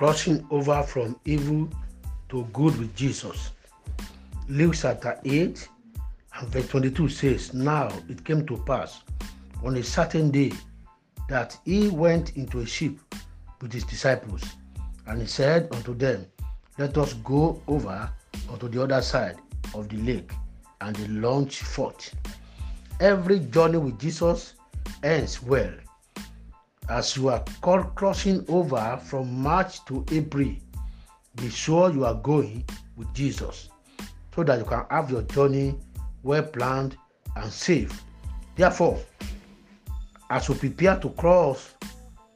crossing over from evil to good with Jesus. Luke chapter 8 and verse 22 says, Now it came to pass on a certain day that he went into a ship with his disciples, and he said unto them, Let us go over unto the other side of the lake. And they launched forth. Every journey with Jesus ends well. As you are crossing over from March to April, be sure you are going with Jesus so that you can have your journey well planned and safe. Therefore, as you prepare to cross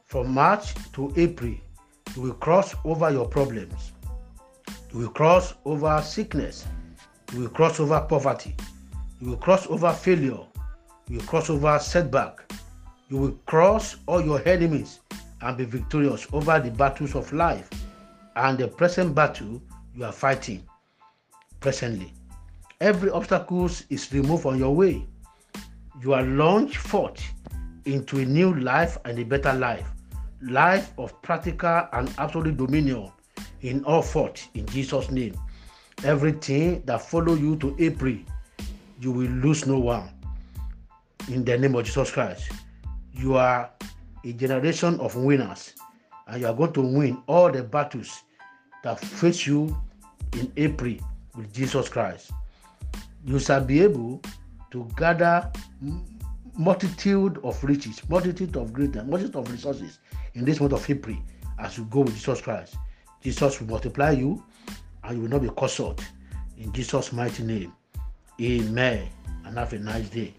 from March to April, you will cross over your problems. You will cross over sickness. You will cross over poverty. You will cross over failure. You will cross over setback. You will cross all your enemies and be victorious over the battles of life and the present battle you are fighting presently. Every obstacle is removed on your way. You are launched forth into a new life and a better life. Life of practical and absolute dominion in all forth in Jesus' name. Everything that follow you to April, you will lose no one. In the name of Jesus Christ. You are a generation of winners, and you are going to win all the battles that face you in April with Jesus Christ. You shall be able to gather multitude of riches, multitude of greatness, multitude of resources in this month of April as you go with Jesus Christ. Jesus will multiply you and you will not be cut. In Jesus' mighty name. Amen. And have a nice day.